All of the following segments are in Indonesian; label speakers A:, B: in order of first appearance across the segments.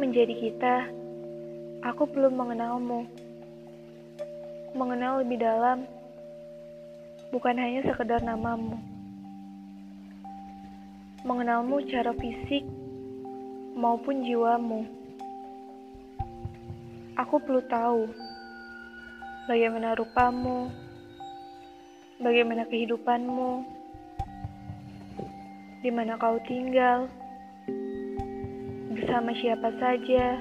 A: menjadi kita, aku belum mengenalmu. Mengenal lebih dalam, bukan hanya sekedar namamu. Mengenalmu secara fisik maupun jiwamu. Aku perlu tahu bagaimana rupamu, bagaimana kehidupanmu, di mana kau tinggal, bersama siapa saja,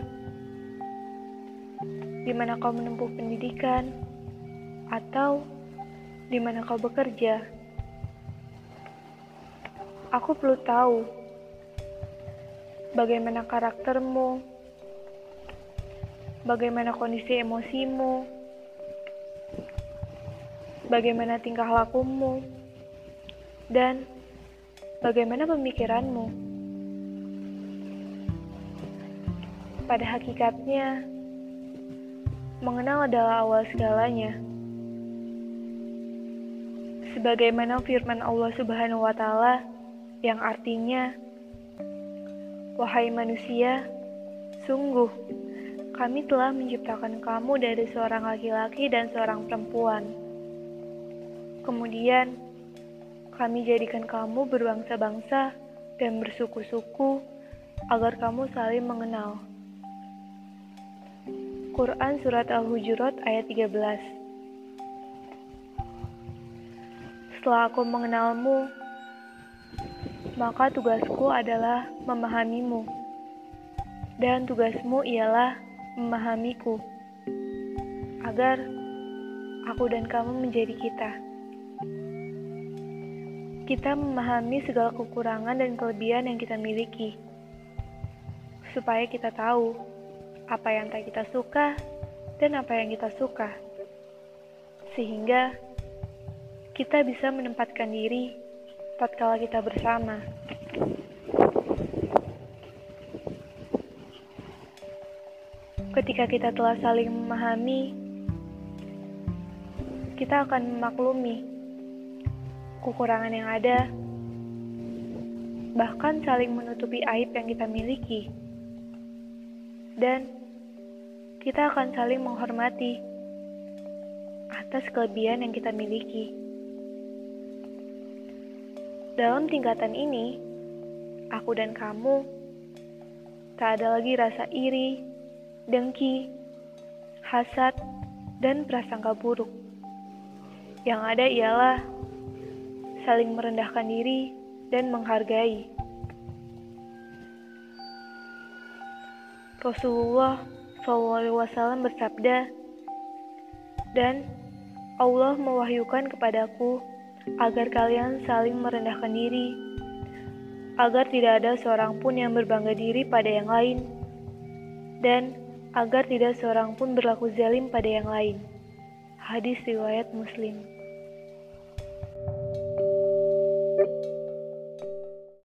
A: di mana kau menempuh pendidikan, atau di mana kau bekerja. Aku perlu tahu bagaimana karaktermu, bagaimana kondisi emosimu, bagaimana tingkah lakumu, dan bagaimana pemikiranmu. Pada hakikatnya, mengenal adalah awal segalanya. Sebagaimana firman Allah Subhanahu wa Ta'ala yang artinya, "Wahai manusia, sungguh kami telah menciptakan kamu dari seorang laki-laki dan seorang perempuan. Kemudian, kami jadikan kamu berbangsa-bangsa dan bersuku-suku agar kamu saling mengenal." Quran Surat Al-Hujurat ayat 13 Setelah aku mengenalmu, maka tugasku adalah memahamimu, dan tugasmu ialah memahamiku, agar aku dan kamu menjadi kita. Kita memahami segala kekurangan dan kelebihan yang kita miliki, supaya kita tahu apa yang tak kita suka dan apa yang kita suka, sehingga kita bisa menempatkan diri tatkala kita bersama. Ketika kita telah saling memahami, kita akan memaklumi kekurangan yang ada, bahkan saling menutupi aib yang kita miliki, dan kita akan saling menghormati atas kelebihan yang kita miliki. Dalam tingkatan ini, aku dan kamu tak ada lagi rasa iri, dengki, hasad, dan prasangka buruk. Yang ada ialah saling merendahkan diri dan menghargai. Rasulullah SAW bersabda, dan Allah mewahyukan kepadaku agar kalian saling merendahkan diri, agar tidak ada seorang pun yang berbangga diri pada yang lain, dan agar tidak seorang pun berlaku zalim pada yang lain. Hadis riwayat Muslim.